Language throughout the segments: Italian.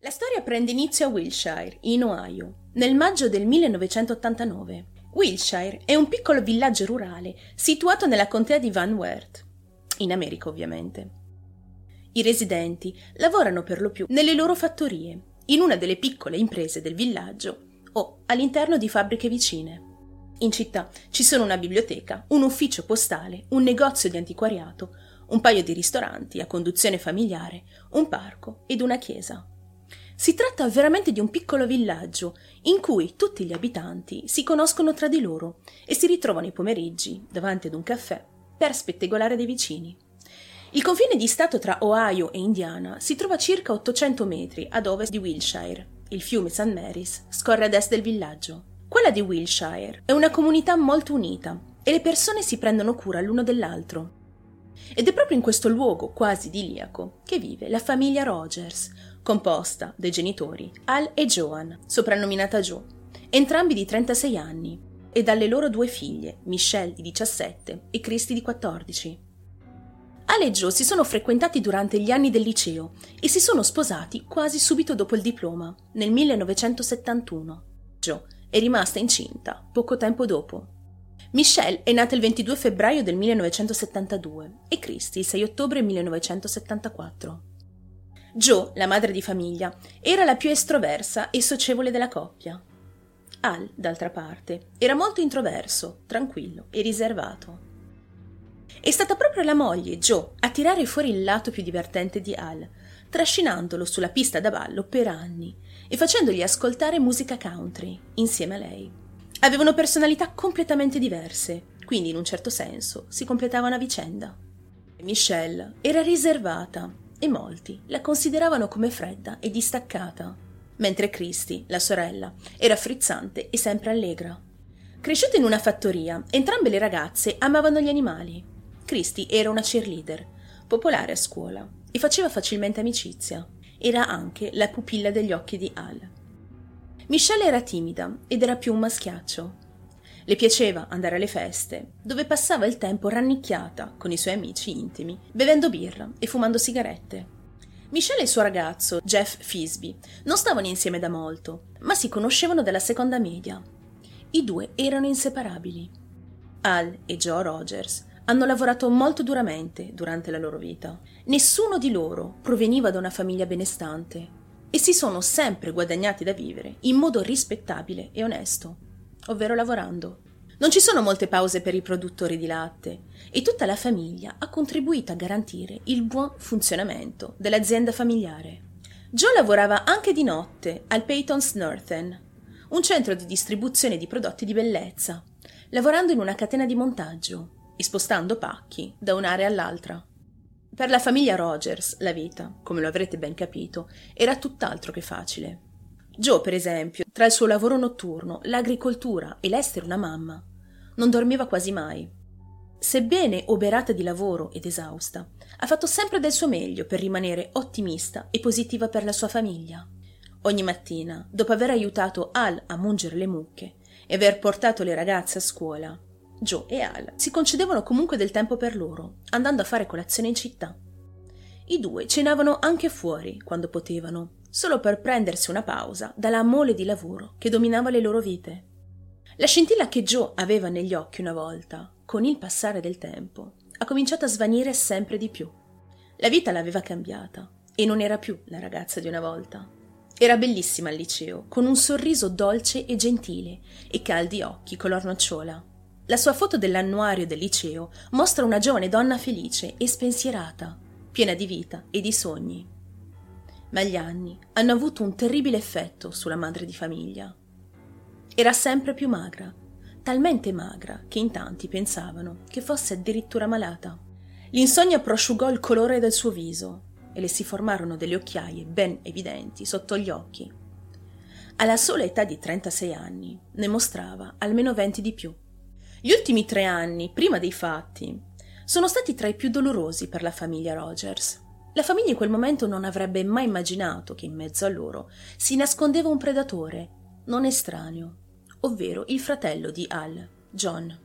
La storia prende inizio a Wilshire, in Ohio, nel maggio del 1989. Wilshire è un piccolo villaggio rurale situato nella contea di Van Wert, in America ovviamente. I residenti lavorano per lo più nelle loro fattorie, in una delle piccole imprese del villaggio o all'interno di fabbriche vicine. In città ci sono una biblioteca, un ufficio postale, un negozio di antiquariato, un paio di ristoranti a conduzione familiare, un parco ed una chiesa. Si tratta veramente di un piccolo villaggio in cui tutti gli abitanti si conoscono tra di loro e si ritrovano i pomeriggi davanti ad un caffè per spettegolare dei vicini. Il confine di stato tra Ohio e Indiana si trova a circa 800 metri ad ovest di Wilshire. Il fiume St. Mary's scorre ad est del villaggio. Quella di Wilshire è una comunità molto unita e le persone si prendono cura l'uno dell'altro. Ed è proprio in questo luogo quasi idilliaco che vive la famiglia Rogers, composta dai genitori Al e Joan, soprannominata Joe, entrambi di 36 anni, e dalle loro due figlie, Michelle di 17 e Christy di 14. Al e Joe si sono frequentati durante gli anni del liceo e si sono sposati quasi subito dopo il diploma, nel 1971. Joe è rimasta incinta poco tempo dopo. Michelle è nata il 22 febbraio del 1972 e Christy il 6 ottobre 1974. Joe, la madre di famiglia, era la più estroversa e socievole della coppia. Al, d'altra parte, era molto introverso, tranquillo e riservato. È stata proprio la moglie, Joe, a tirare fuori il lato più divertente di Al, trascinandolo sulla pista da ballo per anni e facendogli ascoltare musica country insieme a lei. Avevano personalità completamente diverse, quindi in un certo senso si completavano a vicenda. Michelle era riservata e molti la consideravano come fredda e distaccata, mentre Christy, la sorella, era frizzante e sempre allegra. Cresciuta in una fattoria, entrambe le ragazze amavano gli animali. Christy era una cheerleader, popolare a scuola, e faceva facilmente amicizia. Era anche la pupilla degli occhi di Al. Michelle era timida ed era più un maschiaccio. Le piaceva andare alle feste, dove passava il tempo rannicchiata con i suoi amici intimi, bevendo birra e fumando sigarette. Michelle e il suo ragazzo, Jeff Fisby, non stavano insieme da molto, ma si conoscevano dalla seconda media. I due erano inseparabili. Al e Joe Rogers hanno lavorato molto duramente durante la loro vita. Nessuno di loro proveniva da una famiglia benestante e si sono sempre guadagnati da vivere in modo rispettabile e onesto, ovvero lavorando. Non ci sono molte pause per i produttori di latte e tutta la famiglia ha contribuito a garantire il buon funzionamento dell'azienda familiare. Joe lavorava anche di notte al Peyton's Northern, un centro di distribuzione di prodotti di bellezza, lavorando in una catena di montaggio e spostando pacchi da un'area all'altra. Per la famiglia Rogers la vita, come lo avrete ben capito, era tutt'altro che facile. Joe, per esempio, tra il suo lavoro notturno, l'agricoltura e l'essere una mamma, non dormiva quasi mai. Sebbene oberata di lavoro ed esausta, ha fatto sempre del suo meglio per rimanere ottimista e positiva per la sua famiglia. Ogni mattina, dopo aver aiutato Al a mungere le mucche e aver portato le ragazze a scuola, Joe e Al si concedevano comunque del tempo per loro, andando a fare colazione in città. I due cenavano anche fuori quando potevano, solo per prendersi una pausa dalla mole di lavoro che dominava le loro vite. La scintilla che Joe aveva negli occhi una volta, con il passare del tempo, ha cominciato a svanire sempre di più. La vita l'aveva cambiata e non era più la ragazza di una volta. Era bellissima al liceo, con un sorriso dolce e gentile e caldi occhi color nocciola. La sua foto dell'annuario del liceo mostra una giovane donna felice e spensierata, piena di vita e di sogni. Ma gli anni hanno avuto un terribile effetto sulla madre di famiglia. Era sempre più magra, talmente magra che in tanti pensavano che fosse addirittura malata. L'insonnia prosciugò il colore del suo viso e le si formarono delle occhiaie ben evidenti sotto gli occhi. Alla sola età di 36 anni ne mostrava almeno 20 di più. Gli ultimi tre anni, prima dei fatti, sono stati tra i più dolorosi per la famiglia Rogers. La famiglia in quel momento non avrebbe mai immaginato che in mezzo a loro si nascondeva un predatore, non estraneo, ovvero il fratello di Al, John.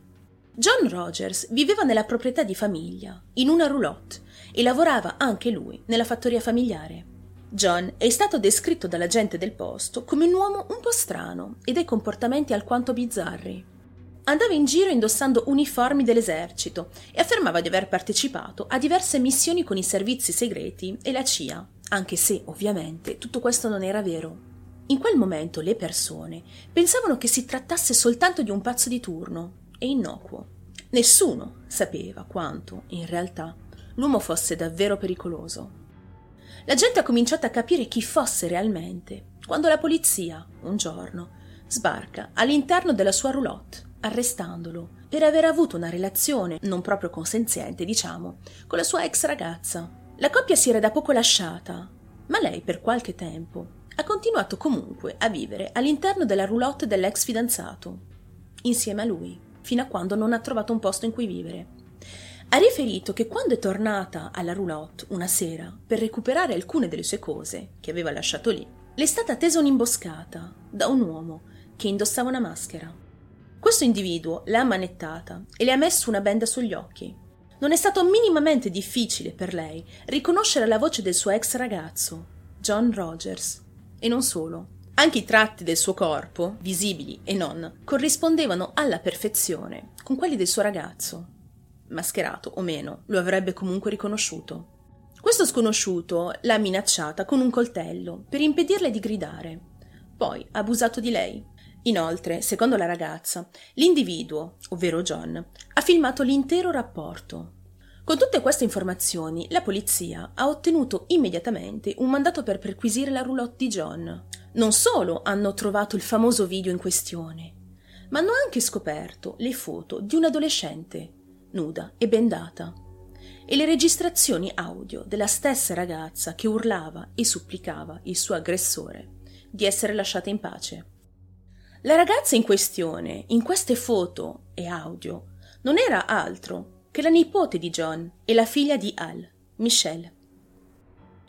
John Rogers viveva nella proprietà di famiglia, in una roulotte, e lavorava anche lui nella fattoria familiare. John è stato descritto dalla gente del posto come un uomo un po' strano e dai comportamenti alquanto bizzarri. Andava in giro indossando uniformi dell'esercito e affermava di aver partecipato a diverse missioni con i servizi segreti e la CIA, anche se, ovviamente, tutto questo non era vero. In quel momento le persone pensavano che si trattasse soltanto di un pazzo di turno e innocuo. Nessuno sapeva quanto, in realtà, l'uomo fosse davvero pericoloso. La gente ha cominciato a capire chi fosse realmente quando la polizia, un giorno, sbarca all'interno della sua roulotte, arrestandolo per aver avuto una relazione non proprio consenziente, diciamo, con la sua ex ragazza. La coppia si era da poco lasciata, ma lei per qualche tempo ha continuato comunque a vivere all'interno della roulotte dell'ex fidanzato, insieme a lui, fino a quando non ha trovato un posto in cui vivere. Ha riferito che quando è tornata alla roulotte una sera per recuperare alcune delle sue cose che aveva lasciato lì, le è stata tesa un'imboscata da un uomo che indossava una maschera. Questo individuo l'ha ammanettata e le ha messo una benda sugli occhi. Non è stato minimamente difficile per lei riconoscere la voce del suo ex ragazzo, John Rogers. E non solo. Anche i tratti del suo corpo, visibili e non, corrispondevano alla perfezione con quelli del suo ragazzo mascherato o meno, lo avrebbe comunque riconosciuto. Questo sconosciuto l'ha minacciata con un coltello per impedirle di gridare. Poi ha abusato di lei. Inoltre, secondo la ragazza, l'individuo, ovvero John, ha filmato l'intero rapporto. Con tutte queste informazioni, la polizia ha ottenuto immediatamente un mandato per perquisire la roulotte di John. Non solo hanno trovato il famoso video in questione, ma hanno anche scoperto le foto di un adolescente nuda e bendata, e le registrazioni audio della stessa ragazza che urlava e supplicava il suo aggressore di essere lasciata in pace. La ragazza in questione, in queste foto e audio, non era altro che la nipote di John e la figlia di Al, Michelle.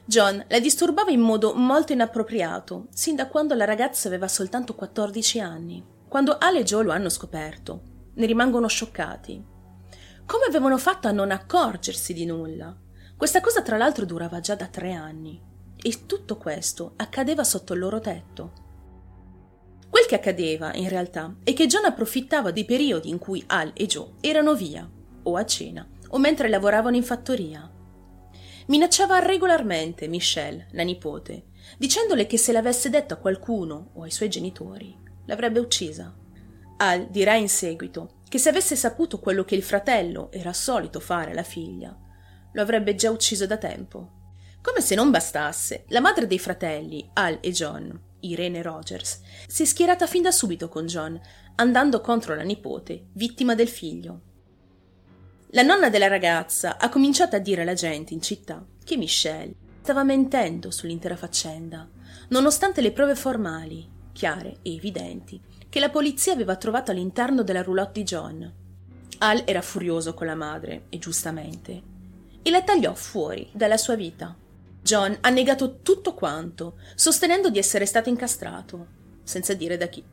John la disturbava in modo molto inappropriato, sin da quando la ragazza aveva soltanto 14 anni. Quando Al e Joe lo hanno scoperto, ne rimangono scioccati come avevano fatto a non accorgersi di nulla? Questa cosa tra l'altro durava già da tre anni e tutto questo accadeva sotto il loro tetto. Quel che accadeva, in realtà, è che John approfittava dei periodi in cui Al e Joe erano via, o a cena, o mentre lavoravano in fattoria. Minacciava regolarmente Michelle, la nipote, dicendole che se l'avesse detto a qualcuno o ai suoi genitori, l'avrebbe uccisa. Al dirà in seguito che se avesse saputo quello che il fratello era solito fare alla figlia, lo avrebbe già ucciso da tempo. Come se non bastasse, la madre dei fratelli, Al e John, Irene Rogers, si è schierata fin da subito con John, andando contro la nipote, vittima del figlio. La nonna della ragazza ha cominciato a dire alla gente in città che Michelle stava mentendo sull'intera faccenda, nonostante le prove formali, chiare e evidenti, che la polizia aveva trovato all'interno della roulotte di John. Al era furioso con la madre, e giustamente, e la tagliò fuori dalla sua vita. John ha negato tutto quanto, sostenendo di essere stato incastrato, senza dire da chi.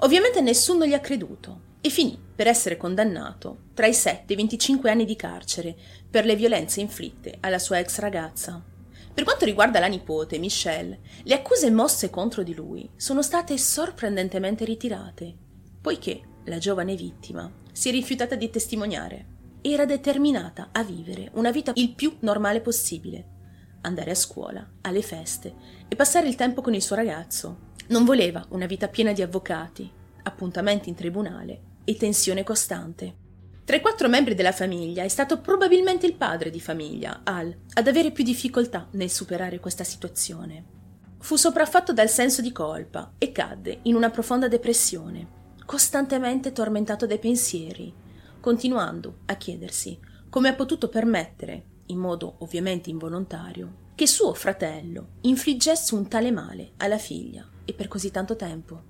Ovviamente nessuno gli ha creduto e finì per essere condannato tra i 7 e i 25 anni di carcere per le violenze inflitte alla sua ex ragazza. Per quanto riguarda la nipote, Michelle, le accuse mosse contro di lui sono state sorprendentemente ritirate, poiché la giovane vittima si è rifiutata di testimoniare. Era determinata a vivere una vita il più normale possibile, andare a scuola, alle feste e passare il tempo con il suo ragazzo. Non voleva una vita piena di avvocati, appuntamenti in tribunale e tensione costante. Tra i quattro membri della famiglia è stato probabilmente il padre di famiglia, Al, ad avere più difficoltà nel superare questa situazione. Fu sopraffatto dal senso di colpa e cadde in una profonda depressione, costantemente tormentato dai pensieri, continuando a chiedersi come ha potuto permettere, in modo ovviamente involontario, che suo fratello infliggesse un tale male alla figlia e per così tanto tempo.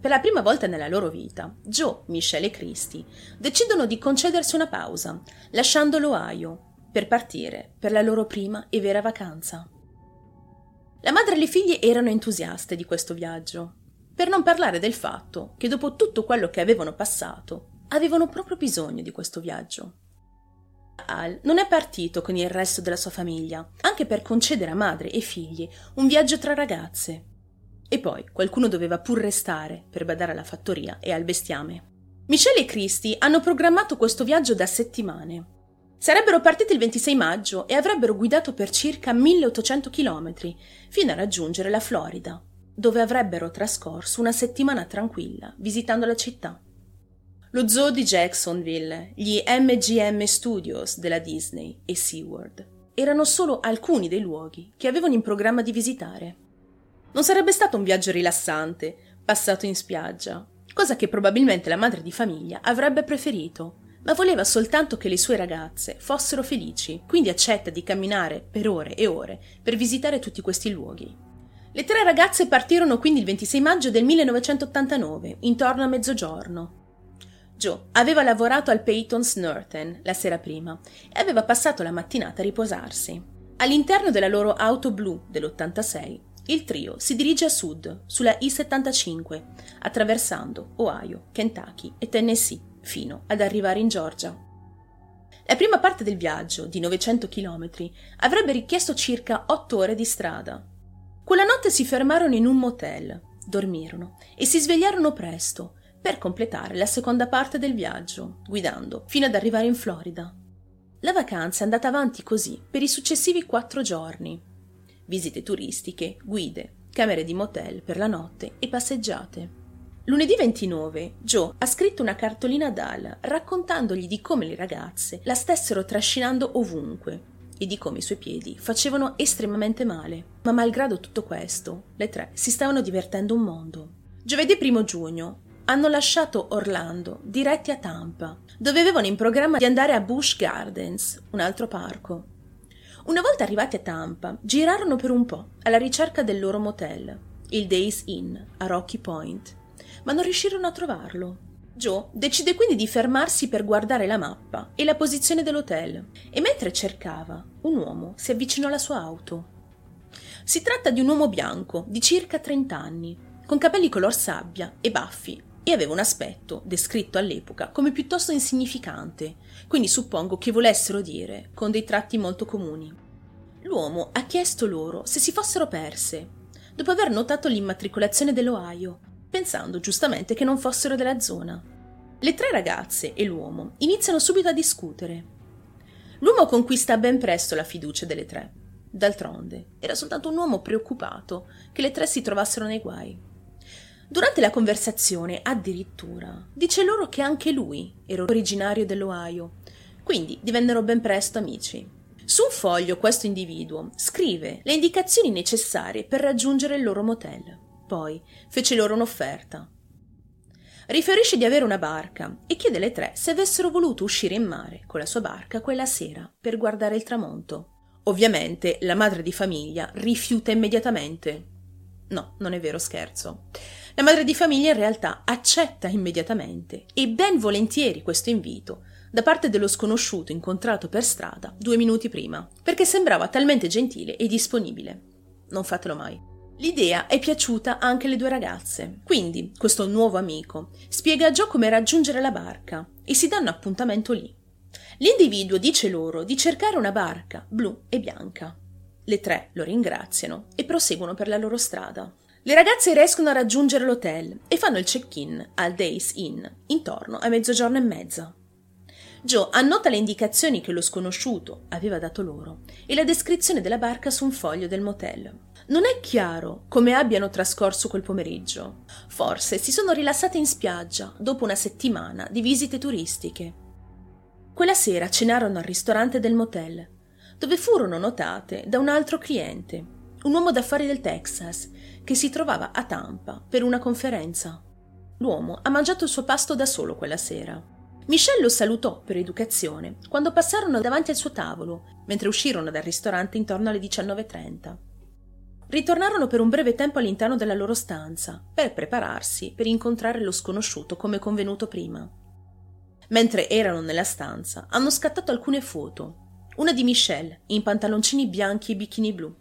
Per la prima volta nella loro vita, Joe, Michelle e Christy decidono di concedersi una pausa, lasciando l'Ohio per partire per la loro prima e vera vacanza. La madre e le figlie erano entusiaste di questo viaggio, per non parlare del fatto che dopo tutto quello che avevano passato, avevano proprio bisogno di questo viaggio. Al non è partito con il resto della sua famiglia, anche per concedere a madre e figli un viaggio tra ragazze. E poi qualcuno doveva pur restare per badare alla fattoria e al bestiame. Michelle e Christy hanno programmato questo viaggio da settimane. Sarebbero partiti il 26 maggio e avrebbero guidato per circa 1800 km fino a raggiungere la Florida, dove avrebbero trascorso una settimana tranquilla visitando la città. Lo zoo di Jacksonville, gli MGM Studios della Disney e SeaWorld erano solo alcuni dei luoghi che avevano in programma di visitare. Non sarebbe stato un viaggio rilassante, passato in spiaggia, cosa che probabilmente la madre di famiglia avrebbe preferito, ma voleva soltanto che le sue ragazze fossero felici, quindi accetta di camminare per ore e ore per visitare tutti questi luoghi. Le tre ragazze partirono quindi il 26 maggio del 1989, intorno a mezzogiorno. Joe aveva lavorato al Peyton's Norton la sera prima e aveva passato la mattinata a riposarsi. All'interno della loro auto blu dell'86 il trio si dirige a sud, sulla I-75, attraversando Ohio, Kentucky e Tennessee, fino ad arrivare in Georgia. La prima parte del viaggio, di 900 km, avrebbe richiesto circa 8 ore di strada. Quella notte si fermarono in un motel, dormirono e si svegliarono presto per completare la seconda parte del viaggio, guidando fino ad arrivare in Florida. La vacanza è andata avanti così per i successivi quattro giorni, visite turistiche, guide, camere di motel per la notte e passeggiate. Lunedì 29 Joe ha scritto una cartolina ad Al raccontandogli di come le ragazze la stessero trascinando ovunque e di come i suoi piedi facevano estremamente male. Ma malgrado tutto questo, le tre si stavano divertendo un mondo. Giovedì 1 giugno hanno lasciato Orlando diretti a Tampa, dove avevano in programma di andare a Busch Gardens, un altro parco. Una volta arrivati a Tampa, girarono per un po' alla ricerca del loro motel, il Days Inn, a Rocky Point, ma non riuscirono a trovarlo. Joe decide quindi di fermarsi per guardare la mappa e la posizione dell'hotel, e mentre cercava, un uomo si avvicinò alla sua auto. Si tratta di un uomo bianco di circa 30 anni, con capelli color sabbia e baffi e aveva un aspetto, descritto all'epoca, come piuttosto insignificante, quindi suppongo che volessero dire con dei tratti molto comuni. L'uomo ha chiesto loro se si fossero perse, dopo aver notato l'immatricolazione dell'Ohio, pensando giustamente che non fossero della zona. Le tre ragazze e l'uomo iniziano subito a discutere. L'uomo conquista ben presto la fiducia delle tre. D'altronde, era soltanto un uomo preoccupato che le tre si trovassero nei guai. Durante la conversazione, addirittura, dice loro che anche lui era originario dell'Ohio, quindi divennero ben presto amici. Su un foglio questo individuo scrive le indicazioni necessarie per raggiungere il loro motel. Poi fece loro un'offerta. Riferisce di avere una barca e chiede alle tre se avessero voluto uscire in mare con la sua barca quella sera per guardare il tramonto. Ovviamente la madre di famiglia rifiuta immediatamente. No, non è vero, scherzo. La madre di famiglia in realtà accetta immediatamente e ben volentieri questo invito da parte dello sconosciuto incontrato per strada due minuti prima, perché sembrava talmente gentile e disponibile. Non fatelo mai. L'idea è piaciuta anche alle due ragazze, quindi questo nuovo amico spiega a Joe come raggiungere la barca e si danno appuntamento lì. L'individuo dice loro di cercare una barca blu e bianca. Le tre lo ringraziano e proseguono per la loro strada. Le ragazze riescono a raggiungere l'hotel e fanno il check-in al Days Inn intorno a mezzogiorno e mezza. Joe annota le indicazioni che lo sconosciuto aveva dato loro e la descrizione della barca su un foglio del motel. Non è chiaro come abbiano trascorso quel pomeriggio. Forse si sono rilassate in spiaggia dopo una settimana di visite turistiche. Quella sera cenarono al ristorante del motel, dove furono notate da un altro cliente, un uomo d'affari del Texas, che si trovava a Tampa per una conferenza. L'uomo ha mangiato il suo pasto da solo quella sera. Michelle lo salutò per educazione quando passarono davanti al suo tavolo, mentre uscirono dal ristorante intorno alle 19.30. Ritornarono per un breve tempo all'interno della loro stanza per prepararsi per incontrare lo sconosciuto come convenuto prima. Mentre erano nella stanza, hanno scattato alcune foto. Una di Michelle in pantaloncini bianchi e bikini blu,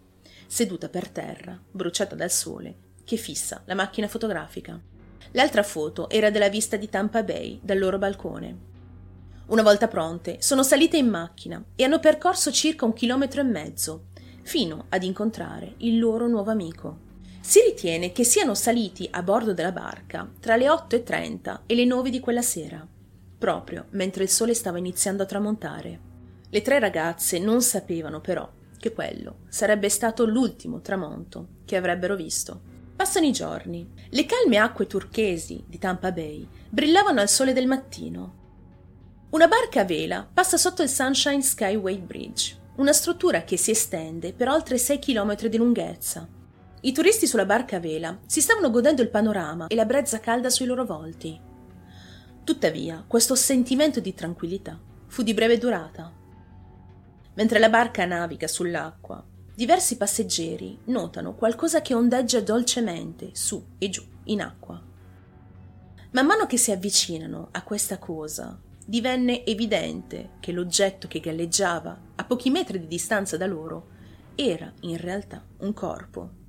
seduta per terra, bruciata dal sole, che fissa la macchina fotografica. L'altra foto era della vista di Tampa Bay dal loro balcone. Una volta pronte, sono salite in macchina e hanno percorso circa un chilometro e mezzo, fino ad incontrare il loro nuovo amico. Si ritiene che siano saliti a bordo della barca tra le 8.30 e le 9 di quella sera, proprio mentre il sole stava iniziando a tramontare. Le tre ragazze non sapevano però che quello sarebbe stato l'ultimo tramonto che avrebbero visto. Passano i giorni. Le calme acque turchesi di Tampa Bay brillavano al sole del mattino una barca a vela passa sotto il Sunshine Skyway Bridge, una struttura che si estende per oltre 6 km di lunghezza. I turisti sulla barca a vela si stavano godendo il panorama e la brezza calda sui loro volti. Tuttavia, questo sentimento di tranquillità fu di breve durata. Mentre la barca naviga sull'acqua, diversi passeggeri notano qualcosa che ondeggia dolcemente su e giù in acqua. Man mano che si avvicinano a questa cosa, divenne evidente che l'oggetto che galleggiava a pochi metri di distanza da loro era in realtà un corpo.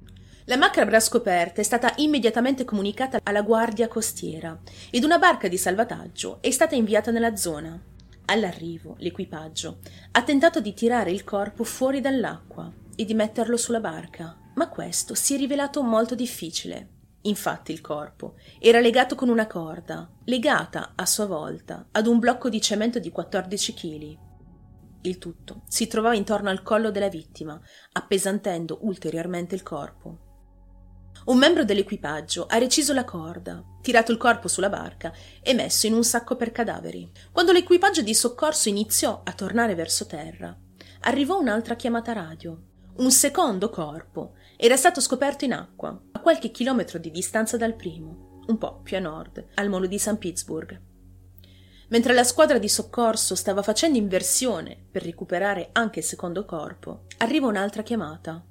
La macabra scoperta è stata immediatamente comunicata alla guardia costiera ed una barca di salvataggio è stata inviata nella zona. All'arrivo, l'equipaggio ha tentato di tirare il corpo fuori dall'acqua e di metterlo sulla barca, ma questo si è rivelato molto difficile. Infatti il corpo era legato con una corda, legata a sua volta ad un blocco di cemento di 14 kg. Il tutto si trovava intorno al collo della vittima, appesantendo ulteriormente il corpo. Un membro dell'equipaggio ha reciso la corda, tirato il corpo sulla barca e messo in un sacco per cadaveri. Quando l'equipaggio di soccorso iniziò a tornare verso terra, arrivò un'altra chiamata radio. Un secondo corpo era stato scoperto in acqua, a qualche chilometro di distanza dal primo, un po' più a nord, al molo di St. Pittsburgh. Mentre la squadra di soccorso stava facendo inversione per recuperare anche il secondo corpo, arriva un'altra chiamata.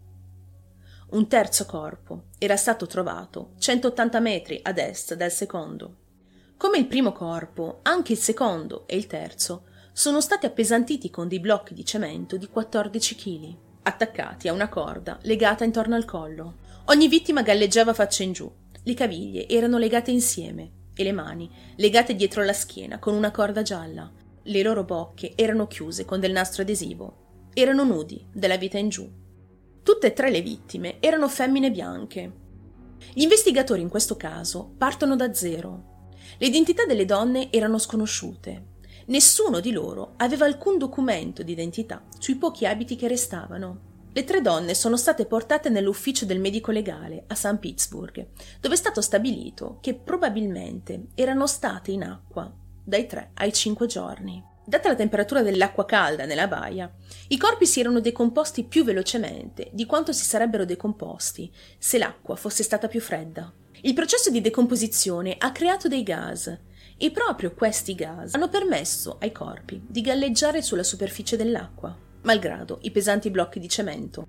Un terzo corpo era stato trovato 180 metri ad est dal secondo. Come il primo corpo, anche il secondo e il terzo sono stati appesantiti con dei blocchi di cemento di 14 kg attaccati a una corda legata intorno al collo. Ogni vittima galleggiava faccia in giù. Le caviglie erano legate insieme e le mani legate dietro la schiena con una corda gialla. Le loro bocche erano chiuse con del nastro adesivo. Erano nudi, della vita in giù. Tutte e tre le vittime erano femmine bianche. Gli investigatori in questo caso partono da zero. Le identità delle donne erano sconosciute Nessuno di loro aveva alcun documento d'identità sui pochi abiti che restavano. Le tre donne sono state portate nell'ufficio del medico legale a St. Pittsburgh, dove è stato stabilito che probabilmente erano state in acqua dai tre ai cinque giorni. Data la temperatura dell'acqua calda nella baia, i corpi si erano decomposti più velocemente di quanto si sarebbero decomposti se l'acqua fosse stata più fredda. Il processo di decomposizione ha creato dei gas e proprio questi gas hanno permesso ai corpi di galleggiare sulla superficie dell'acqua, malgrado i pesanti blocchi di cemento.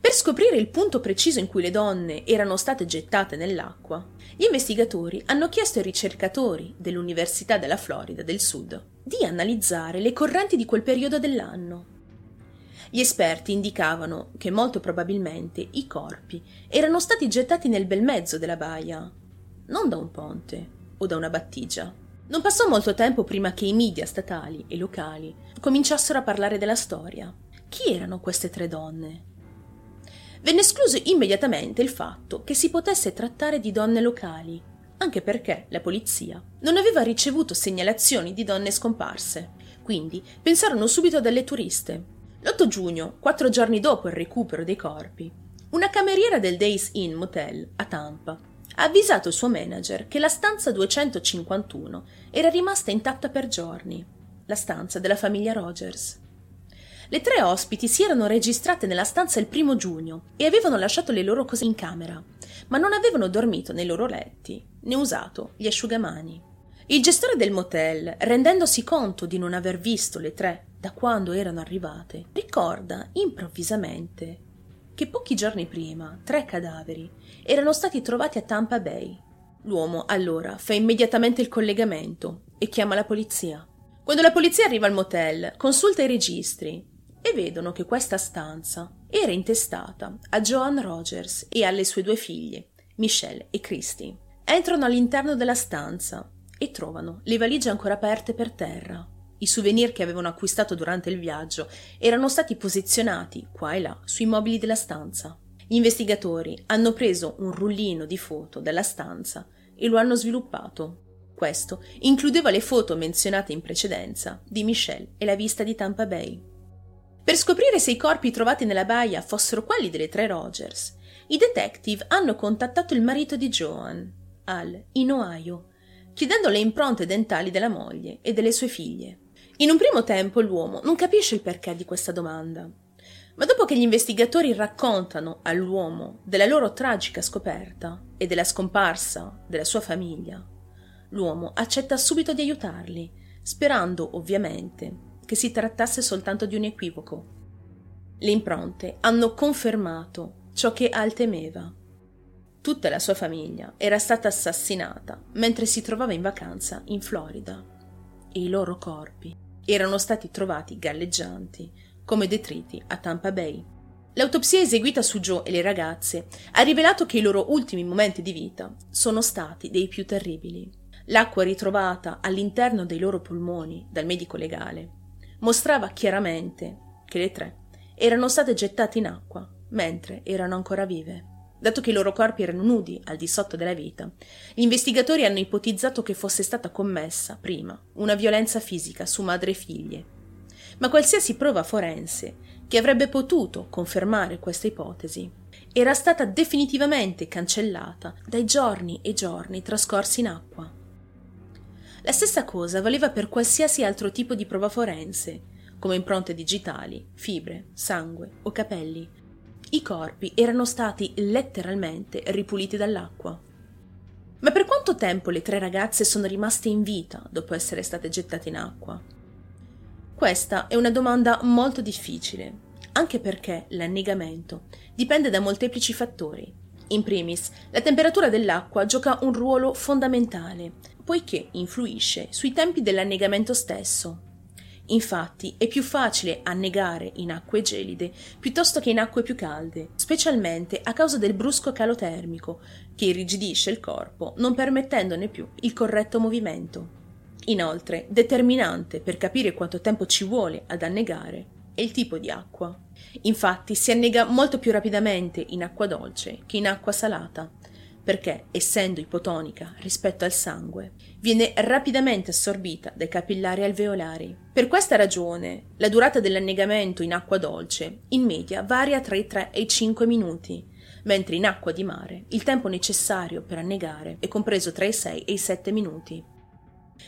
Per scoprire il punto preciso in cui le donne erano state gettate nell'acqua, gli investigatori hanno chiesto ai ricercatori dell'Università della Florida del Sud di analizzare le correnti di quel periodo dell'anno. Gli esperti indicavano che molto probabilmente i corpi erano stati gettati nel bel mezzo della baia, non da un ponte, o da una battigia. Non passò molto tempo prima che i media statali e locali cominciassero a parlare della storia. Chi erano queste tre donne? Venne escluso immediatamente il fatto che si potesse trattare di donne locali, anche perché la polizia non aveva ricevuto segnalazioni di donne scomparse, quindi pensarono subito a delle turiste. L'8 giugno, quattro giorni dopo il recupero dei corpi, una cameriera del Days Inn Motel a Tampa ha avvisato il suo manager che la stanza 251 era rimasta intatta per giorni, la stanza della famiglia Rogers. Le tre ospiti si erano registrate nella stanza il primo giugno e avevano lasciato le loro cose in camera, ma non avevano dormito nei loro letti né usato gli asciugamani. Il gestore del motel, rendendosi conto di non aver visto le tre da quando erano arrivate, ricorda improvvisamente che pochi giorni prima tre cadaveri erano stati trovati a Tampa Bay. L'uomo allora fa immediatamente il collegamento e chiama la polizia. Quando la polizia arriva al motel, consulta i registri e vedono che questa stanza era intestata a Joan Rogers e alle sue due figlie, Michelle e Christy. Entrano all'interno della stanza e trovano le valigie ancora aperte per terra. I souvenir che avevano acquistato durante il viaggio erano stati posizionati qua e là sui mobili della stanza. Gli investigatori hanno preso un rullino di foto della stanza e lo hanno sviluppato. Questo includeva le foto menzionate in precedenza di Michelle e la vista di Tampa Bay. Per scoprire se i corpi trovati nella baia fossero quelli delle tre Rogers, i detective hanno contattato il marito di Joan, Al, in Ohio, chiedendo le impronte dentali della moglie e delle sue figlie. In un primo tempo l'uomo non capisce il perché di questa domanda, ma dopo che gli investigatori raccontano all'uomo della loro tragica scoperta e della scomparsa della sua famiglia, l'uomo accetta subito di aiutarli, sperando ovviamente che si trattasse soltanto di un equivoco. Le impronte hanno confermato ciò che Al temeva. Tutta la sua famiglia era stata assassinata mentre si trovava in vacanza in Florida e i loro corpi erano stati trovati galleggianti come detriti a Tampa Bay. L'autopsia eseguita su Joe e le ragazze ha rivelato che i loro ultimi momenti di vita sono stati dei più terribili. L'acqua ritrovata all'interno dei loro polmoni dal medico legale mostrava chiaramente che le tre erano state gettate in acqua mentre erano ancora vive. Dato che i loro corpi erano nudi al di sotto della vita, gli investigatori hanno ipotizzato che fosse stata commessa, prima, una violenza fisica su madre e figlie. Ma qualsiasi prova forense che avrebbe potuto confermare questa ipotesi era stata definitivamente cancellata dai giorni e giorni trascorsi in acqua. La stessa cosa valeva per qualsiasi altro tipo di prova forense, come impronte digitali, fibre, sangue o capelli, i corpi erano stati letteralmente ripuliti dall'acqua. Ma per quanto tempo le tre ragazze sono rimaste in vita dopo essere state gettate in acqua? Questa è una domanda molto difficile, anche perché l'annegamento dipende da molteplici fattori. In primis, la temperatura dell'acqua gioca un ruolo fondamentale, poiché influisce sui tempi dell'annegamento stesso. Infatti è più facile annegare in acque gelide piuttosto che in acque più calde, specialmente a causa del brusco calo termico, che irrigidisce il corpo, non permettendone più il corretto movimento. Inoltre, determinante per capire quanto tempo ci vuole ad annegare è il tipo di acqua. Infatti si annega molto più rapidamente in acqua dolce che in acqua salata, perché, essendo ipotonica rispetto al sangue, viene rapidamente assorbita dai capillari alveolari. Per questa ragione, la durata dell'annegamento in acqua dolce in media varia tra i 3 e i 5 minuti, mentre in acqua di mare il tempo necessario per annegare è compreso tra i 6 e i 7 minuti.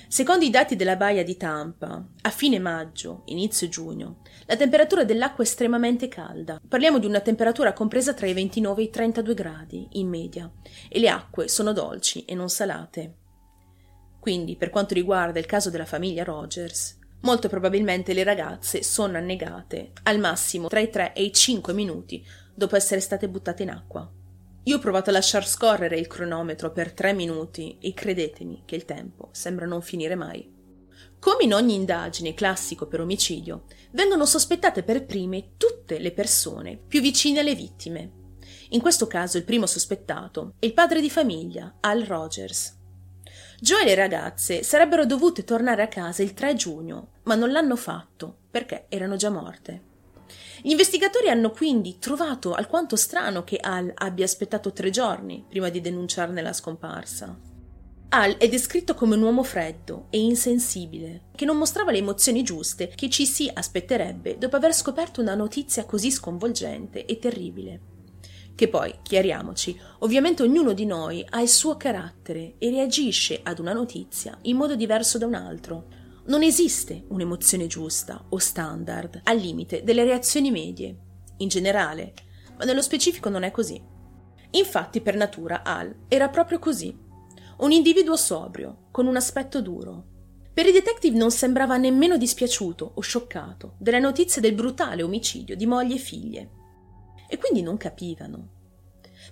Secondo i dati della baia di Tampa, a fine maggio, inizio giugno, la temperatura dell'acqua è estremamente calda. Parliamo di una temperatura compresa tra i 29 e i 32 gradi, in media, e le acque sono dolci e non salate. Quindi, per quanto riguarda il caso della famiglia Rogers, molto probabilmente le ragazze sono annegate al massimo tra i 3 e i 5 minuti dopo essere state buttate in acqua. Io ho provato a lasciar scorrere il cronometro per tre minuti e credetemi che il tempo sembra non finire mai. Come in ogni indagine classico per omicidio, vengono sospettate per prime tutte le persone più vicine alle vittime. In questo caso il primo sospettato è il padre di famiglia, Al Rogers. Joe e le ragazze sarebbero dovute tornare a casa il 3 giugno, ma non l'hanno fatto perché erano già morte. Gli investigatori hanno quindi trovato alquanto strano che Al abbia aspettato tre giorni prima di denunciarne la scomparsa. Al è descritto come un uomo freddo e insensibile, che non mostrava le emozioni giuste che ci si aspetterebbe dopo aver scoperto una notizia così sconvolgente e terribile. Che poi, chiariamoci, ovviamente ognuno di noi ha il suo carattere e reagisce ad una notizia in modo diverso da un altro, non esiste un'emozione giusta o standard al limite delle reazioni medie, in generale, ma nello specifico non è così. Infatti, per natura, Al era proprio così. Un individuo sobrio, con un aspetto duro. Per i detective non sembrava nemmeno dispiaciuto o scioccato delle notizie del brutale omicidio di moglie e figlie. E quindi non capivano.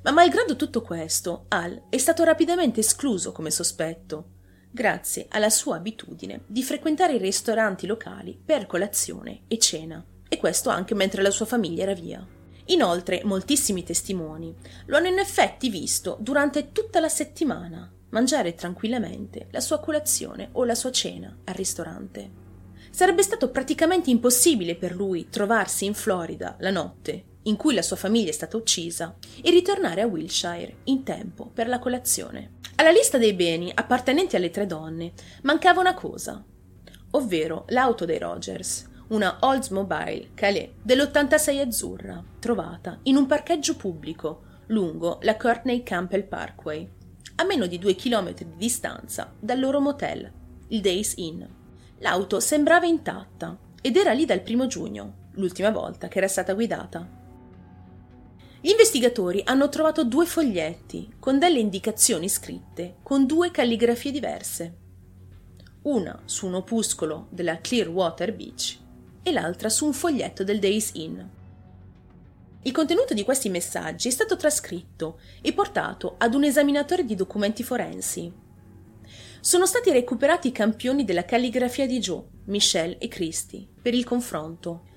Ma malgrado tutto questo, Al è stato rapidamente escluso come sospetto grazie alla sua abitudine di frequentare i ristoranti locali per colazione e cena, e questo anche mentre la sua famiglia era via. Inoltre, moltissimi testimoni lo hanno in effetti visto durante tutta la settimana mangiare tranquillamente la sua colazione o la sua cena al ristorante. Sarebbe stato praticamente impossibile per lui trovarsi in Florida la notte in cui la sua famiglia è stata uccisa e ritornare a Wilshire in tempo per la colazione. Alla lista dei beni appartenenti alle tre donne mancava una cosa, ovvero l'auto dei Rogers, una Oldsmobile Calais dell'86 azzurra, trovata in un parcheggio pubblico lungo la Courtney Campbell Parkway, a meno di due chilometri di distanza dal loro motel, il Days Inn. L'auto sembrava intatta ed era lì dal primo giugno, l'ultima volta che era stata guidata. Gli investigatori hanno trovato due foglietti con delle indicazioni scritte con due calligrafie diverse. Una su un opuscolo della Clearwater Beach e l'altra su un foglietto del Days Inn. Il contenuto di questi messaggi è stato trascritto e portato ad un esaminatore di documenti forensi. Sono stati recuperati i campioni della calligrafia di Joe, Michelle e Christie per il confronto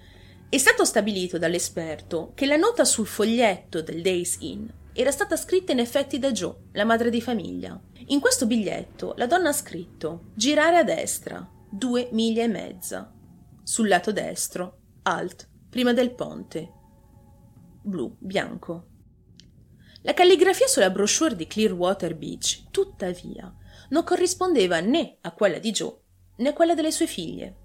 è stato stabilito dall'esperto che la nota sul foglietto del Days Inn era stata scritta in effetti da Joe, la madre di famiglia. In questo biglietto la donna ha scritto girare a destra, due miglia e mezza. Sul lato destro, alt, prima del ponte. Blu, bianco. La calligrafia sulla brochure di Clearwater Beach, tuttavia, non corrispondeva né a quella di Joe né a quella delle sue figlie.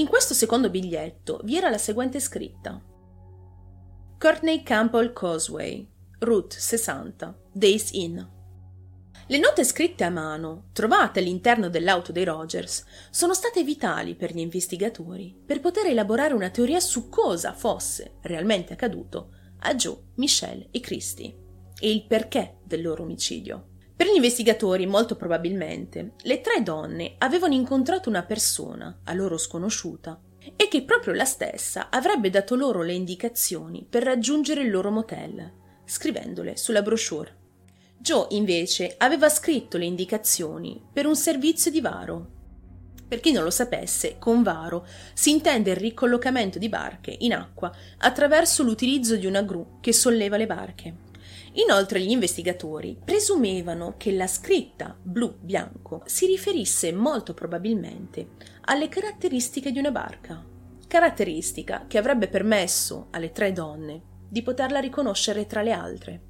In questo secondo biglietto vi era la seguente scritta. Courtney Campbell Causeway, Route 60, Days Inn. Le note scritte a mano, trovate all'interno dell'auto dei Rogers, sono state vitali per gli investigatori per poter elaborare una teoria su cosa fosse realmente accaduto a Joe, Michelle e Christy e il perché del loro omicidio. Per gli investigatori, molto probabilmente, le tre donne avevano incontrato una persona, a loro sconosciuta, e che proprio la stessa avrebbe dato loro le indicazioni per raggiungere il loro motel, scrivendole sulla brochure. Joe, invece, aveva scritto le indicazioni per un servizio di varo. Per chi non lo sapesse, con varo si intende il ricollocamento di barche in acqua attraverso l'utilizzo di una gru che solleva le barche. Inoltre gli investigatori presumevano che la scritta blu-bianco si riferisse molto probabilmente alle caratteristiche di una barca, caratteristica che avrebbe permesso alle tre donne di poterla riconoscere tra le altre.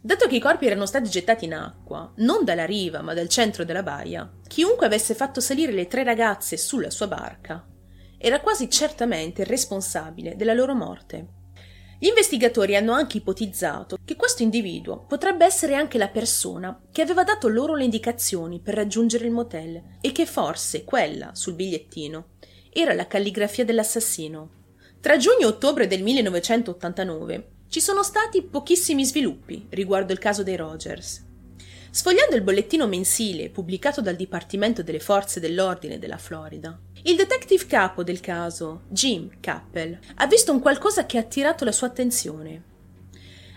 Dato che i corpi erano stati gettati in acqua, non dalla riva ma dal centro della baia, chiunque avesse fatto salire le tre ragazze sulla sua barca era quasi certamente il responsabile della loro morte. Gli investigatori hanno anche ipotizzato che questo individuo potrebbe essere anche la persona che aveva dato loro le indicazioni per raggiungere il motel e che forse quella sul bigliettino era la calligrafia dell'assassino. Tra giugno e ottobre del 1989 ci sono stati pochissimi sviluppi riguardo il caso dei Rogers. Sfogliando il bollettino mensile pubblicato dal Dipartimento delle Forze dell'Ordine della Florida, il detective capo del caso, Jim Cappell, ha visto un qualcosa che ha attirato la sua attenzione.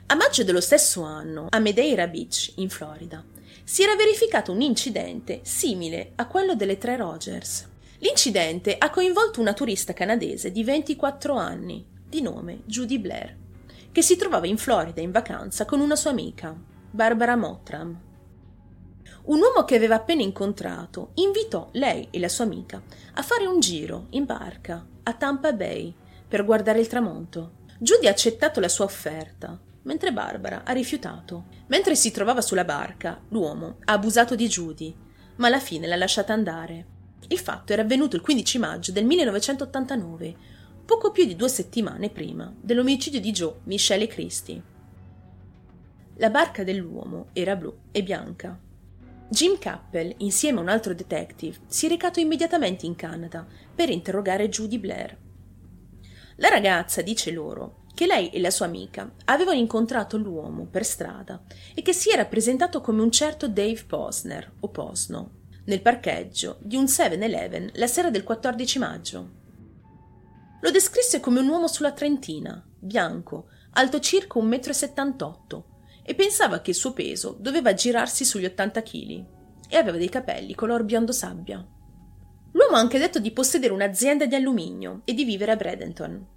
A maggio dello stesso anno, a Madeira Beach, in Florida, si era verificato un incidente simile a quello delle tre Rogers. L'incidente ha coinvolto una turista canadese di 24 anni, di nome Judy Blair, che si trovava in Florida in vacanza con una sua amica, Barbara Mottram. Un uomo che aveva appena incontrato invitò lei e la sua amica a fare un giro in barca a Tampa Bay per guardare il tramonto. Judy ha accettato la sua offerta, mentre Barbara ha rifiutato. Mentre si trovava sulla barca, l'uomo ha abusato di Judy, ma alla fine l'ha lasciata andare. Il fatto era avvenuto il 15 maggio del 1989, poco più di due settimane prima dell'omicidio di Joe, Michelle e Christie. La barca dell'uomo era blu e bianca. Jim Cappell, insieme a un altro detective, si è recato immediatamente in Canada per interrogare Judy Blair. La ragazza dice loro che lei e la sua amica avevano incontrato l'uomo per strada e che si era presentato come un certo Dave Posner o Posno nel parcheggio di un 7-Eleven la sera del 14 maggio. Lo descrisse come un uomo sulla trentina, bianco, alto circa 1,78 m e pensava che il suo peso doveva girarsi sugli 80 kg e aveva dei capelli color biondo sabbia. L'uomo ha anche detto di possedere un'azienda di alluminio e di vivere a Bradenton.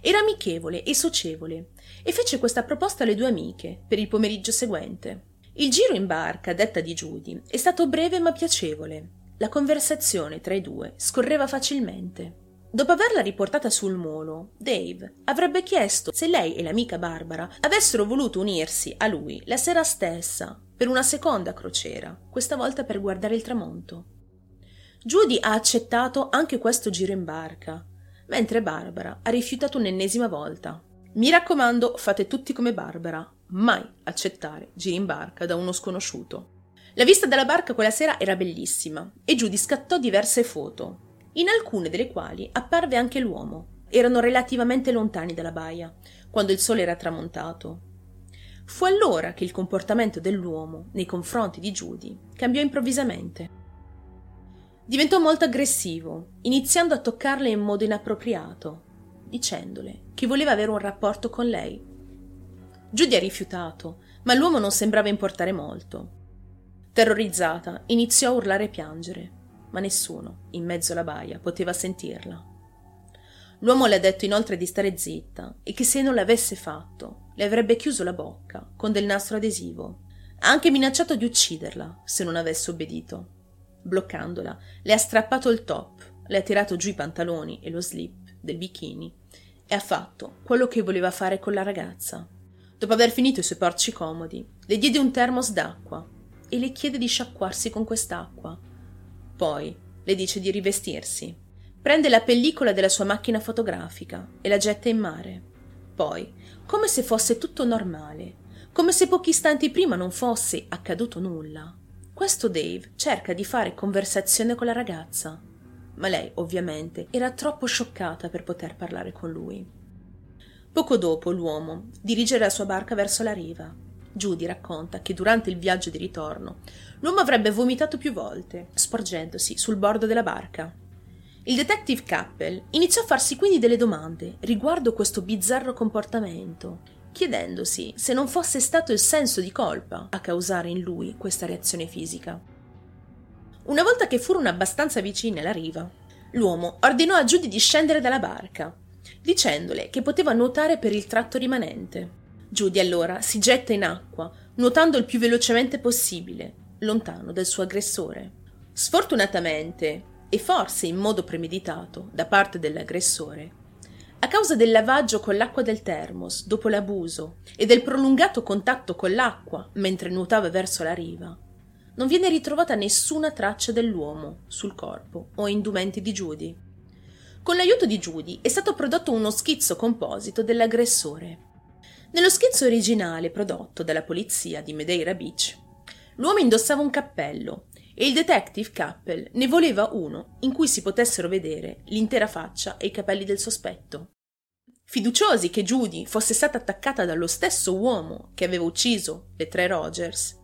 Era amichevole e socievole e fece questa proposta alle due amiche per il pomeriggio seguente. Il giro in barca, detta di Judy, è stato breve ma piacevole. la conversazione tra i due scorreva facilmente. Dopo averla riportata sul molo, Dave avrebbe chiesto se lei e l'amica Barbara avessero voluto unirsi a lui la sera stessa per una seconda crociera, questa volta per guardare il tramonto. Judy ha accettato anche questo giro in barca, mentre Barbara ha rifiutato un'ennesima volta. Mi raccomando, fate tutti come Barbara, mai accettare giri in barca da uno sconosciuto. La vista dalla barca quella sera era bellissima e Judy scattò diverse foto, in alcune delle quali apparve anche l'uomo. Erano relativamente lontani dalla baia, quando il sole era tramontato. Fu allora che il comportamento dell'uomo nei confronti di Judy cambiò improvvisamente. Diventò molto aggressivo, iniziando a toccarle in modo inappropriato, dicendole che voleva avere un rapporto con lei. Judy ha rifiutato, ma l'uomo non sembrava importare molto. Terrorizzata, iniziò a urlare e piangere ma nessuno, in mezzo alla baia, poteva sentirla. L'uomo le ha detto inoltre di stare zitta e che se non l'avesse fatto le avrebbe chiuso la bocca con del nastro adesivo. Ha anche minacciato di ucciderla se non avesse obbedito. Bloccandola, le ha strappato il top, le ha tirato giù i pantaloni e lo slip del bikini e ha fatto quello che voleva fare con la ragazza. Dopo aver finito i suoi porci comodi, le diede un termos d'acqua e le chiede di sciacquarsi con quest'acqua poi le dice di rivestirsi. Prende la pellicola della sua macchina fotografica e la getta in mare. Poi, come se fosse tutto normale, come se pochi istanti prima non fosse accaduto nulla, questo Dave cerca di fare conversazione con la ragazza. Ma lei, ovviamente, era troppo scioccata per poter parlare con lui. Poco dopo l'uomo dirige la sua barca verso la riva Judy racconta che durante il viaggio di ritorno l'uomo avrebbe vomitato più volte, sporgendosi sul bordo della barca. Il detective Cappell iniziò a farsi quindi delle domande riguardo questo bizzarro comportamento, chiedendosi se non fosse stato il senso di colpa a causare in lui questa reazione fisica. Una volta che furono abbastanza vicini alla riva, l'uomo ordinò a Judy di scendere dalla barca, dicendole che poteva nuotare per il tratto rimanente. Judy allora si getta in acqua, nuotando il più velocemente possibile, lontano dal suo aggressore. Sfortunatamente, e forse in modo premeditato da parte dell'aggressore, a causa del lavaggio con l'acqua del termos dopo l'abuso e del prolungato contatto con l'acqua mentre nuotava verso la riva, non viene ritrovata nessuna traccia dell'uomo sul corpo o indumenti di Judy. Con l'aiuto di Judy è stato prodotto uno schizzo composito dell'aggressore nello schizzo originale prodotto dalla polizia di Madeira Beach, l'uomo indossava un cappello e il detective Cappell ne voleva uno in cui si potessero vedere l'intera faccia e i capelli del sospetto. Fiduciosi che Judy fosse stata attaccata dallo stesso uomo che aveva ucciso le tre Rogers,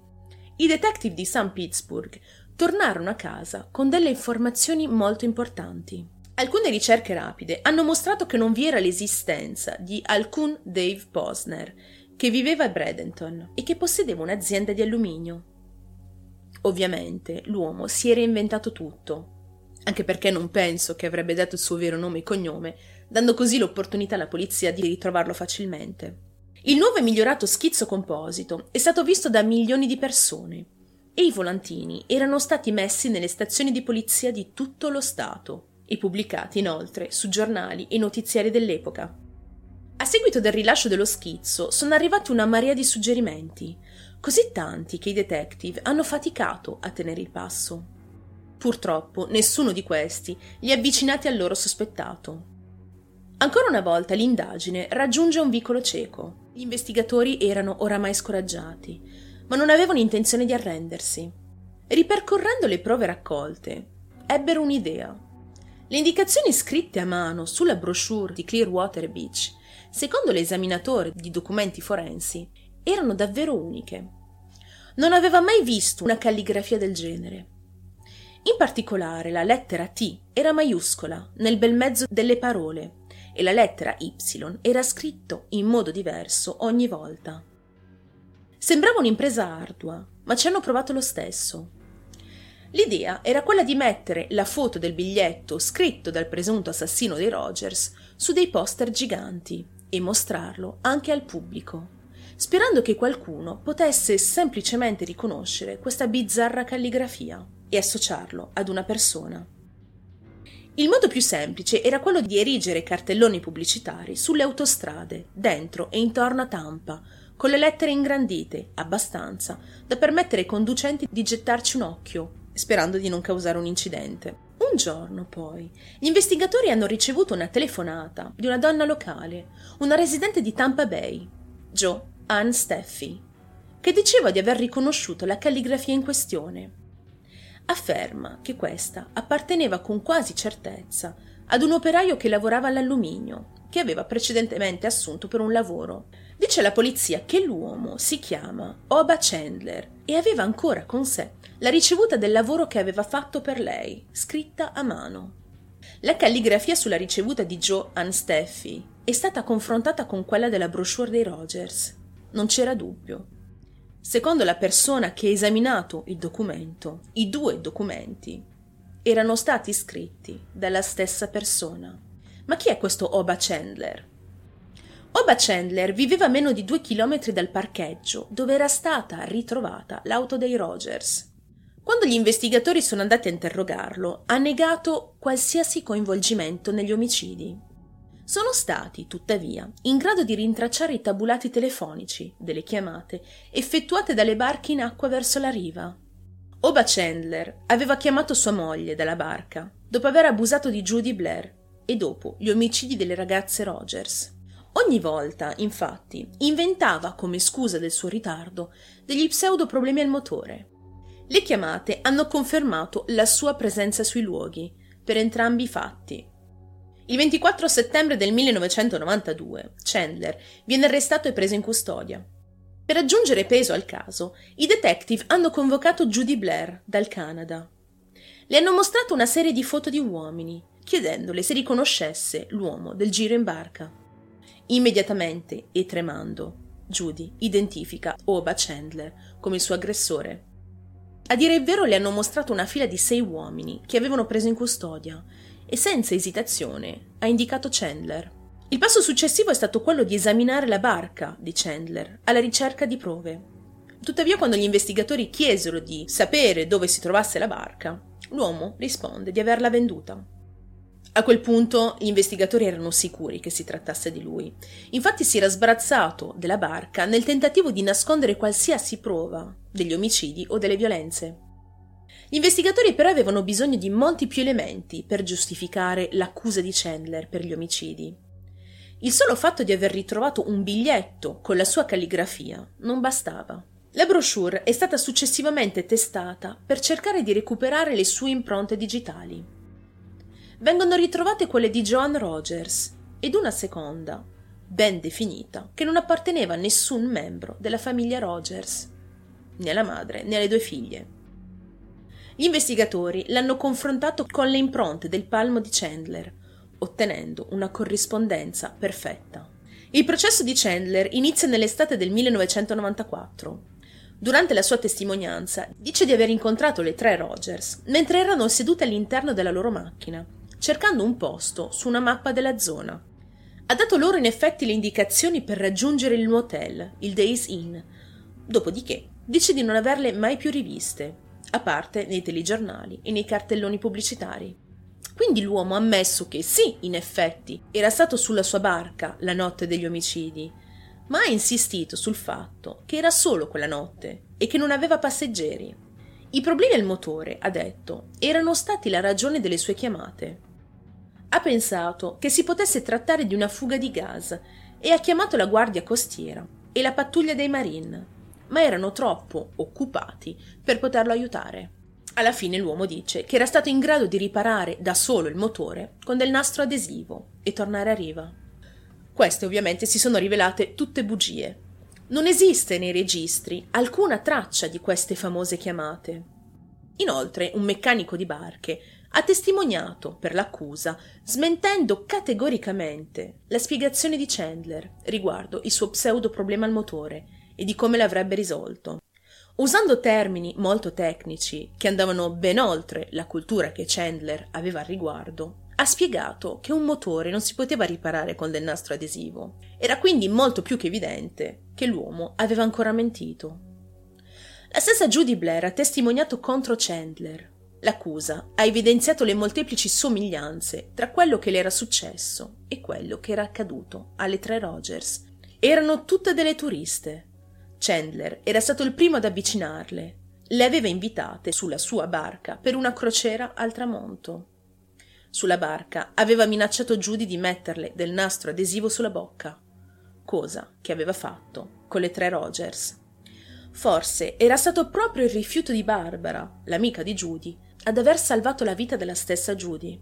i detective di St. Pittsburgh tornarono a casa con delle informazioni molto importanti. Alcune ricerche rapide hanno mostrato che non vi era l'esistenza di alcun Dave Posner, che viveva a Bradenton e che possedeva un'azienda di alluminio. Ovviamente l'uomo si era inventato tutto, anche perché non penso che avrebbe dato il suo vero nome e cognome, dando così l'opportunità alla polizia di ritrovarlo facilmente. Il nuovo e migliorato schizzo composito è stato visto da milioni di persone e i volantini erano stati messi nelle stazioni di polizia di tutto lo Stato e pubblicati inoltre su giornali e notiziari dell'epoca. A seguito del rilascio dello schizzo sono arrivati una marea di suggerimenti, così tanti che i detective hanno faticato a tenere il passo. Purtroppo nessuno di questi li ha avvicinati al loro sospettato. Ancora una volta l'indagine raggiunge un vicolo cieco. Gli investigatori erano oramai scoraggiati, ma non avevano intenzione di arrendersi. Ripercorrendo le prove raccolte, ebbero un'idea. Le indicazioni scritte a mano sulla brochure di Clearwater Beach, secondo l'esaminatore di documenti forensi, erano davvero uniche. Non aveva mai visto una calligrafia del genere. In particolare la lettera T era maiuscola nel bel mezzo delle parole e la lettera Y era scritto in modo diverso ogni volta. Sembrava un'impresa ardua, ma ci hanno provato lo stesso. L'idea era quella di mettere la foto del biglietto scritto dal presunto assassino dei Rogers su dei poster giganti e mostrarlo anche al pubblico, sperando che qualcuno potesse semplicemente riconoscere questa bizzarra calligrafia. e associarlo ad una persona. Il modo più semplice era quello di erigere cartelloni pubblicitari sulle autostrade, dentro e intorno a Tampa, con le lettere ingrandite, abbastanza da permettere ai conducenti di gettarci un occhio, sperando di non causare un incidente. Un giorno, poi, gli investigatori hanno ricevuto una telefonata di una donna locale, una residente di Tampa Bay, Joe Ann Steffi, che diceva di aver riconosciuto la calligrafia in questione. Afferma che questa apparteneva con quasi certezza ad un operaio che lavorava all'alluminio, che aveva precedentemente assunto per un lavoro. Dice la polizia che l'uomo si chiama Oba Chandler e aveva ancora con sé la ricevuta del lavoro che aveva fatto per lei, scritta a mano. La calligrafia sulla ricevuta di Joe Ann Steffi è stata confrontata con quella della brochure dei Rogers. Non c'era dubbio. Secondo la persona che ha esaminato il documento, i due documenti erano stati scritti dalla stessa persona. Ma chi è questo Oba Chandler? Oba Chandler viveva a meno di due chilometri dal parcheggio dove era stata ritrovata l'auto dei Rogers. Quando gli investigatori sono andati a interrogarlo, ha negato qualsiasi coinvolgimento negli omicidi. Sono stati, tuttavia, in grado di rintracciare i tabulati telefonici delle chiamate effettuate dalle barche in acqua verso la riva. Oba Chandler aveva chiamato sua moglie dalla barca dopo aver abusato di Judy Blair e dopo gli omicidi delle ragazze Rogers. Ogni volta, infatti, inventava come scusa del suo ritardo degli pseudo problemi al motore le chiamate hanno confermato la sua presenza sui luoghi, per entrambi i fatti. Il 24 settembre del 1992 Chandler viene arrestato e preso in custodia. Per aggiungere peso al caso, i detective hanno convocato Judy Blair dal Canada. Le hanno mostrato una serie di foto di uomini, chiedendole se riconoscesse l'uomo del giro in barca. Immediatamente e tremando, Judy identifica Oba Chandler come il suo aggressore a dire il vero le hanno mostrato una fila di sei uomini che avevano preso in custodia e senza esitazione ha indicato Chandler. Il passo successivo è stato quello di esaminare la barca di Chandler alla ricerca di prove. Tuttavia quando gli investigatori chiesero di sapere dove si trovasse la barca, l'uomo risponde di averla venduta. A quel punto gli investigatori erano sicuri che si trattasse di lui. Infatti si era sbarazzato della barca nel tentativo di nascondere qualsiasi prova degli omicidi o delle violenze. Gli investigatori però avevano bisogno di molti più elementi per giustificare l'accusa di Chandler per gli omicidi. Il solo fatto di aver ritrovato un biglietto con la sua calligrafia non bastava. La brochure è stata successivamente testata per cercare di recuperare le sue impronte digitali vengono ritrovate quelle di Joan Rogers ed una seconda, ben definita, che non apparteneva a nessun membro della famiglia Rogers, né alla madre né alle due figlie. Gli investigatori l'hanno confrontato con le impronte del palmo di Chandler, ottenendo una corrispondenza perfetta. Il processo di Chandler inizia nell'estate del 1994. Durante la sua testimonianza dice di aver incontrato le tre Rogers mentre erano sedute all'interno della loro macchina cercando un posto su una mappa della zona. Ha dato loro in effetti le indicazioni per raggiungere il motel, il Days Inn. Dopodiché dice di non averle mai più riviste, a parte nei telegiornali e nei cartelloni pubblicitari. Quindi l'uomo ha ammesso che sì, in effetti, era stato sulla sua barca la notte degli omicidi, ma ha insistito sul fatto che era solo quella notte e che non aveva passeggeri. I problemi al motore, ha detto, erano stati la ragione delle sue chiamate. Ha pensato che si potesse trattare di una fuga di gas e ha chiamato la guardia costiera e la pattuglia dei Marine, ma erano troppo occupati per poterlo aiutare. Alla fine l'uomo dice che era stato in grado di riparare da solo il motore con del nastro adesivo e tornare a riva. Queste ovviamente si sono rivelate tutte bugie. Non esiste nei registri alcuna traccia di queste famose chiamate. Inoltre un meccanico di barche ha testimoniato per l'accusa, smentendo categoricamente la spiegazione di Chandler riguardo il suo pseudo problema al motore e di come l'avrebbe risolto. Usando termini molto tecnici che andavano ben oltre la cultura che Chandler aveva al riguardo, ha spiegato che un motore non si poteva riparare con del nastro adesivo. Era quindi molto più che evidente che l'uomo aveva ancora mentito. La stessa Judy Blair ha testimoniato contro Chandler L'accusa ha evidenziato le molteplici somiglianze tra quello che le era successo e quello che era accaduto alle tre Rogers. Erano tutte delle turiste. Chandler era stato il primo ad avvicinarle. Le aveva invitate sulla sua barca per una crociera al tramonto. Sulla barca aveva minacciato Judy di metterle del nastro adesivo sulla bocca, cosa che aveva fatto con le tre Rogers. Forse era stato proprio il rifiuto di Barbara, l'amica di Judy, ad aver salvato la vita della stessa Judy.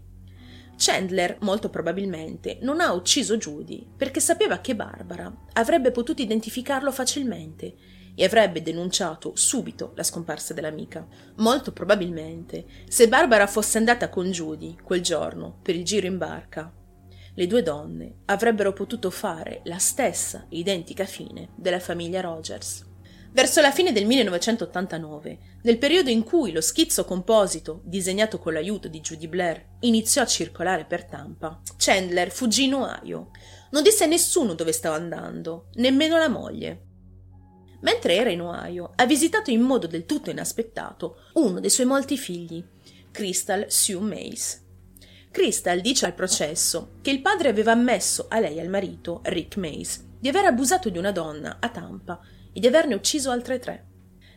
Chandler, molto probabilmente, non ha ucciso Judy perché sapeva che Barbara avrebbe potuto identificarlo facilmente e avrebbe denunciato subito la scomparsa dell'amica. Molto probabilmente, se Barbara fosse andata con Judy quel giorno per il giro in barca, le due donne avrebbero potuto fare la stessa identica fine della famiglia Rogers. Verso la fine del 1989, nel periodo in cui lo schizzo composito, disegnato con l'aiuto di Judy Blair, iniziò a circolare per Tampa, Chandler fuggì in Ohio. Non disse a nessuno dove stava andando, nemmeno la moglie. Mentre era in Ohio, ha visitato in modo del tutto inaspettato uno dei suoi molti figli, Crystal Sue Mays. Crystal dice al processo che il padre aveva ammesso a lei e al marito, Rick Mays, di aver abusato di una donna a Tampa e di averne ucciso altre tre.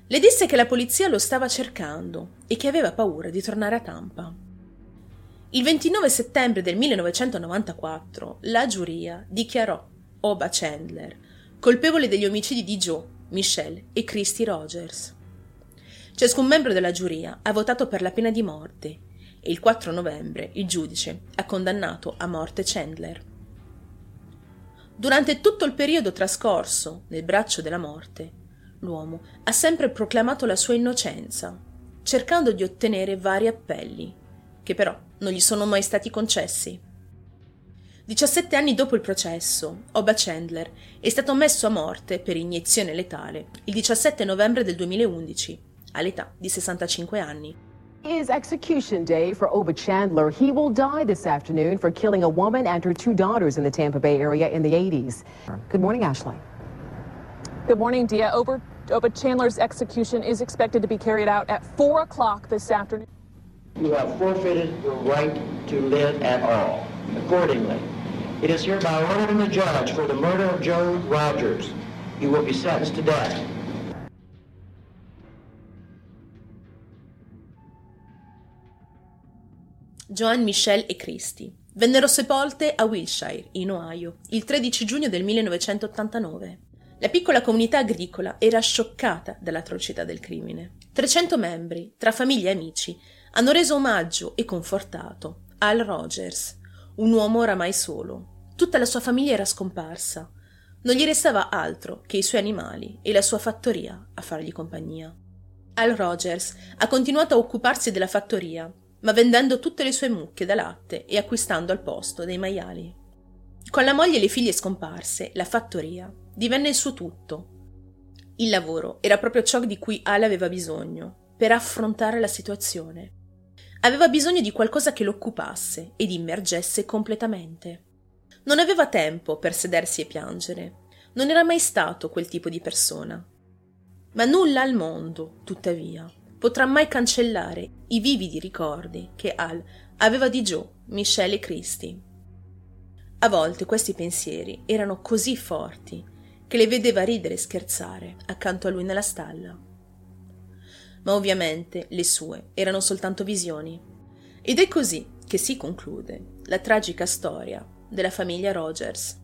Le disse che la polizia lo stava cercando e che aveva paura di tornare a Tampa. Il 29 settembre del 1994 la giuria dichiarò Oba Chandler colpevole degli omicidi di Joe, Michelle e Christy Rogers. Ciascun membro della giuria ha votato per la pena di morte e il 4 novembre il giudice ha condannato a morte Chandler. Durante tutto il periodo trascorso nel braccio della morte, l'uomo ha sempre proclamato la sua innocenza, cercando di ottenere vari appelli, che però non gli sono mai stati concessi. 17 anni dopo il processo, Oba Chandler è stato messo a morte per iniezione letale il 17 novembre del 2011, all'età di 65 anni. Is execution day for Oba Chandler. He will die this afternoon for killing a woman and her two daughters in the Tampa Bay area in the 80s. Good morning, Ashley. Good morning, Dia. Oba, Oba Chandler's execution is expected to be carried out at 4 o'clock this afternoon. You have forfeited your right to live at all. Accordingly, it is hereby ordered in the judge for the murder of Joe Rogers. You will be sentenced to death. Joan Michelle e Christie. Vennero sepolte a Wilshire, in Ohio, il 13 giugno del 1989. La piccola comunità agricola era scioccata dall'atrocità del crimine. 300 membri, tra famiglie e amici, hanno reso omaggio e confortato Al Rogers, un uomo oramai solo. Tutta la sua famiglia era scomparsa. Non gli restava altro che i suoi animali e la sua fattoria a fargli compagnia. Al Rogers ha continuato a occuparsi della fattoria ma vendendo tutte le sue mucche da latte e acquistando al posto dei maiali. Con la moglie e le figlie scomparse, la fattoria divenne il suo tutto. Il lavoro era proprio ciò di cui Ale aveva bisogno per affrontare la situazione. Aveva bisogno di qualcosa che lo occupasse ed immergesse completamente. Non aveva tempo per sedersi e piangere. Non era mai stato quel tipo di persona. Ma nulla al mondo, tuttavia, potrà mai cancellare i vividi ricordi che Al aveva di Joe, Michelle e Christy. A volte questi pensieri erano così forti che le vedeva ridere e scherzare accanto a lui nella stalla. Ma ovviamente le sue erano soltanto visioni. Ed è così che si conclude la tragica storia della famiglia Rogers.